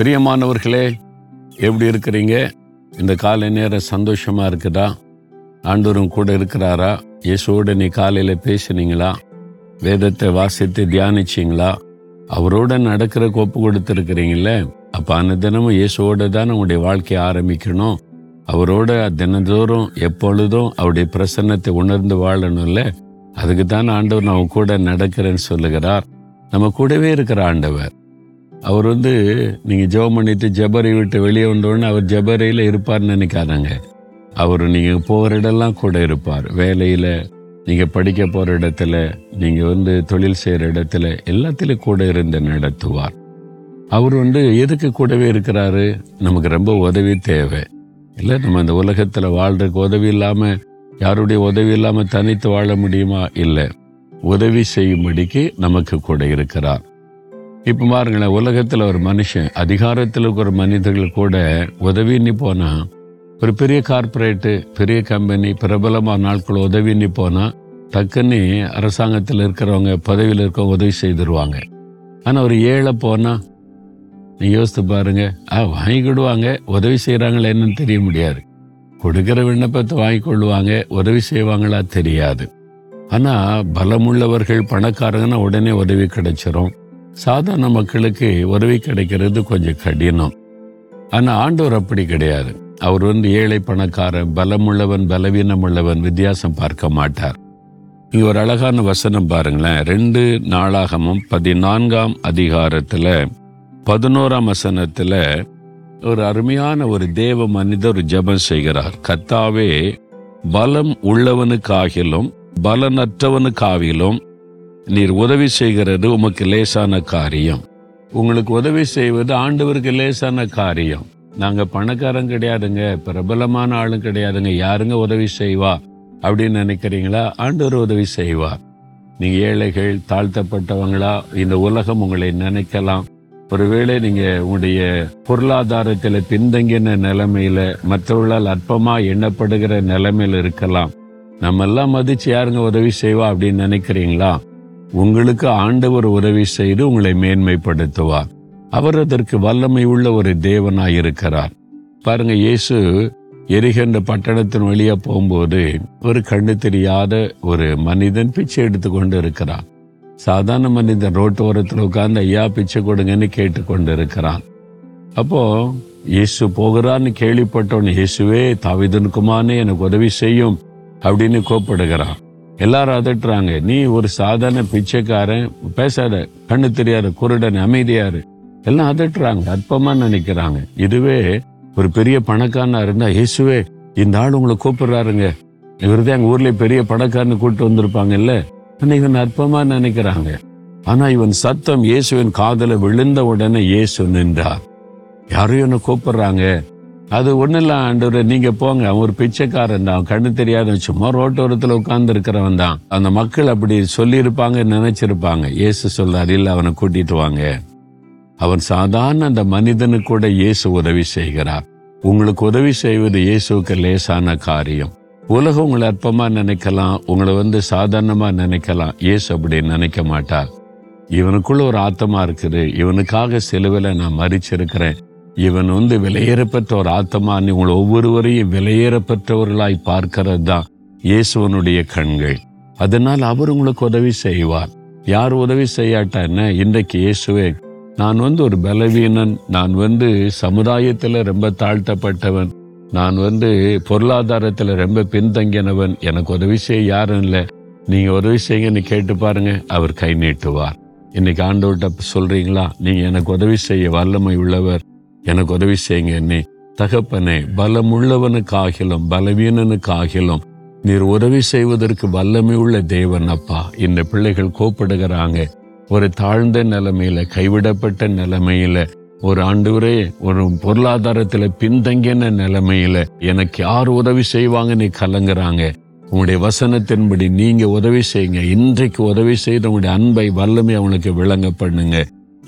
பிரியமானவர்களே எப்படி இருக்கிறீங்க? இந்த காலை நேரம் சந்தோஷமா இருக்குதா? ஆண்டோரும் கூட இருக்கிறாரா? இயேசுவோட நீ காலையில் பேசுனீங்களா? வேதத்தை வாசித்து தியானிச்சிங்களா? அவரோட நடக்கிற கோப்பு கொடுத்துருக்கிறீங்களே? அப்போ அந்த தினமும் இயேசுவோட தான் உங்களுடைய வாழ்க்கையை ஆரம்பிக்கணும். அவரோட தினந்தோறும் எப்பொழுதும் அவருடைய பிரசன்னத்தை உணர்ந்து வாழணும்ல? அதுக்கு தான் ஆண்டவர் நம்ம கூட நடக்கிறேன்னு சொல்லுகிறார். நம்ம கூடவே இருக்கிற ஆண்டவர். அவர் வந்து நீங்கள் ஜெபம் பண்ணிட்டு ஜபரை விட்டு வெளியே வந்தோடனே அவர் ஜபரையில் இருப்பார்னு நினைக்காதாங்க. அவர் நீங்கள் போகிற இடம்லாம் கூட இருப்பார். வேலையில் நீங்கள் படிக்க போகிற இடத்துல நீங்கள் வந்து தொழில் செய்கிற இடத்துல எல்லாத்துலேயும் கூட இருந்து நடத்துவார். அவர் வந்து எதுக்கு கூடவே இருக்கிறாரு? நமக்கு ரொம்ப உதவி தேவை. இல்லை நம்ம இந்த உலகத்தில் வாழ்றதுக்கு உதவி இல்லாமல் யாருடைய உதவி இல்லாமல் தனித்து வாழ முடியுமா? இல்லை. உதவி செய்யும்படிக்கு நமக்கு கூட இருக்கிறார். இப்போ பாருங்களேன் உலகத்தில் ஒரு மனுஷன் அதிகாரத்தில் இருக்கிற மனிதர்கள் கூட உதவின்னு போனால் ஒரு பெரிய கார்ப்பரேட்டு பெரிய கம்பெனி பிரபலமான நாட்கள் உதவின்னு போனால் டக்குன்னு அரசாங்கத்தில் இருக்கிறவங்க பதவியில் இருக்கவங்க உதவி செய்திருவாங்க. ஆனால் ஒரு ஏழை போனால் நீ யோசித்து பாருங்க ஆ வாங்கிக்கிடுவாங்க உதவி செய்கிறாங்களா என்னன்னு தெரிய முடியாது. கொடுக்கிற விண்ணப்பத்தை வாங்கி கொள்வாங்க உதவி செய்வாங்களா தெரியாது. ஆனால் பலமுள்ளவர்கள் பணக்காரங்கன்னா உடனே உதவி கிடைச்சிரும். சாதாரண மக்களுக்கு உதவி கிடைக்கிறது கொஞ்சம் கடினம். ஆனால் ஆண்டவர் அப்படி கிடையாது. அவர் வந்து ஏழை பணக்காரன் பலமுள்ளவன் பலவீனமுள்ளவன் வித்தியாசம் பார்க்க மாட்டார். இங்கே ஒரு அழகான வசனம் பாருங்களேன். ரெண்டு நாளாகமும் பதினான்காம் அதிகாரத்தில் பதினோராம் வசனத்தில் ஒரு அருமையான ஒரு தேவ மனிதர் ஜபம் ஜெபம் செய்கிறார். கத்தாவே பலம் உள்ளவனுக்காகிலும் பலனற்றவனுக்காகிலும் நீர் உதவி செய்கிறது உமக்கு லேசான காரியம். உங்களுக்கு உதவி செய்வது ஆண்டவருக்கு லேசான காரியம். நாங்க பணக்காரங்க கிடையாதுங்க பிரபலமான ஆளும் கிடையாதுங்க. யாருங்க உதவி செய்வா அப்படின்னு நினைக்கிறீங்களா? ஆண்டவர் உதவி செய்வார். நீங்க ஏழைகள் தாழ்த்தப்பட்டவங்களா இந்த உலகம் உங்களை நினைக்கலாம். ஒருவேளை நீங்க உங்களுடைய பொருளாதாரத்தில் பின்தங்கின நிலைமையில மற்றவர்களால் அற்பமா எண்ணப்படுகிற நிலைமையில இருக்கலாம். நம்ம எல்லாம் மதிச்சு யாருங்க உதவி செய்வா அப்படின்னு நினைக்கிறீங்களா? உங்களுக்கு ஆண்டவர் உதவி செய்து உங்களை மேன்மைப்படுத்துவார். அவர் அதற்கு வல்லமை உள்ள ஒரு தேவனாய் இருக்கிறார் பாருங்க இயேசு எரிகின்ற பட்டணத்தின் வழியா போகும்போது ஒரு கண்ணு தெரியாத ஒரு மனிதன் பிச்சை எடுத்துக்கொண்டு இருக்கிறான் சாதாரண மனிதன் ரோட்டு ஓரத்தில் உட்கார்ந்து ஐயா பிச்சை கொடுங்கன்னு கேட்டுக்கொண்டு இருக்கிறான் அப்போ இயேசு போகிறான்னு கேள்விப்பட்டவன் இயேசுவே தாவிதனுக்குமானே எனக்கு உதவி செய்யும் அப்படின்னு கூப்பிடுகிறான். எல்லாரும் அதட்டுறாங்க. நீ ஒரு சாதாரண பிச்சைக்காரன் பேசாத கண்ணு தெரியாத குருடன் அமைதியாரு எல்லாம் அதட்டுறாங்க அற்பமா நினைக்கிறாங்க. இதுவே ஒரு பெரிய பணக்காரனா இருந்தா இயேசுவே இந்த ஆள் உங்களை கூப்பிடுறாருங்க. இவருதான் எங்க ஊர்ல பெரிய பணக்காரன்னு கூப்பிட்டு வந்திருப்பாங்கல்ல? ஆனா இவன் அற்பமா நினைக்கிறாங்க. ஆனா இவன் சத்தம் இயேசுவின் காதல விழுந்த உடனே இயேசு நின்றார். யாரையும் என்ன கூப்பிடுறாங்க? அது ஒன்றும் இல்லை ஆண்டவர் நீங்கள் போங்க. அவன் ஒரு பிச்சைக்காரன் தான். கண்ணு தெரியாத சும்மா ரோட்டோரத்தில் உட்கார்ந்து இருக்கிறவன் தான். அந்த மக்கள் அப்படி சொல்லியிருப்பாங்க நினைச்சிருப்பாங்க. இயேசு சொல்றாரு இல்லை அவனை கூட்டிட்டு வாங்க. அவன் சாதாரண அந்த மனிதனுக்கு கூட இயேசு உதவி செய்கிறார். உங்களுக்கு உதவி செய்வது இயேசுவுக்கு லேசான காரியம். உலகம் உங்களை அற்பமாக நினைக்கலாம். உங்களை வந்து சாதாரணமாக நினைக்கலாம். இயேசு அப்படி நினைக்க மாட்டார். இவனுக்குள்ள ஒரு ஆத்தமா இருக்குது. இவனுக்காக செலுவில் நான் மறிச்சிருக்கிறேன் இவன் வந்து விலையேறப்பெற்ற ஒரு ஆத்தமானி உங்களை ஒவ்வொருவரையும் விலையேறப்பெற்றவர்களாய் பார்க்கிறது தான் இயேசுவனுடைய கண்கள். அதனால் அவர் உங்களுக்கு உதவி செய்வார். யார் உதவி செய்யாட்டா என்ன இன்றைக்கு இயேசுவே நான் வந்து ஒரு பலவீனன் நான் வந்து சமுதாயத்தில் ரொம்ப தாழ்த்தப்பட்டவன் நான் வந்து பொருளாதாரத்தில் ரொம்ப பின்தங்கினவன் எனக்கு உதவி செய்ய யாரும் இல்லை. நீங்கள் உதவி செய்யுங்கன்னு கேட்டு பாருங்க அவர் கை நீட்டுவார். இன்னைக்கு ஆண்டவர்கிட்ட சொல்றீங்களா? நீங்கள் எனக்கு உதவி செய்ய வல்லமை உள்ளவர். எனக்கு உதவி செய்யுங்க என்னை தகப்பனே பலமுள்ளவனுக்காகிலும் பலவீனனுக்காகிலும். நீர் உதவி செய்வதற்கு வல்லமை உள்ள தேவன் அப்பா. இந்த பிள்ளைகள் கோப்படுகிறாங்க. ஒரு தாழ்ந்த நிலைமையில கைவிடப்பட்ட நிலைமையில ஒரு ஆண்டவரே ஒரு பொருளாதாரத்துல பின்தங்கின நிலைமையில எனக்கு யார் உதவி செய்வாங்க நீ கலங்குறாங்க. உங்களுடைய வசனத்தின்படி நீங்க உதவி செய்யுங்க. இன்றைக்கு உதவி செய்து உங்களுடைய அன்பை வல்லமை அவனுக்கு விளங்க பண்ணுங்க.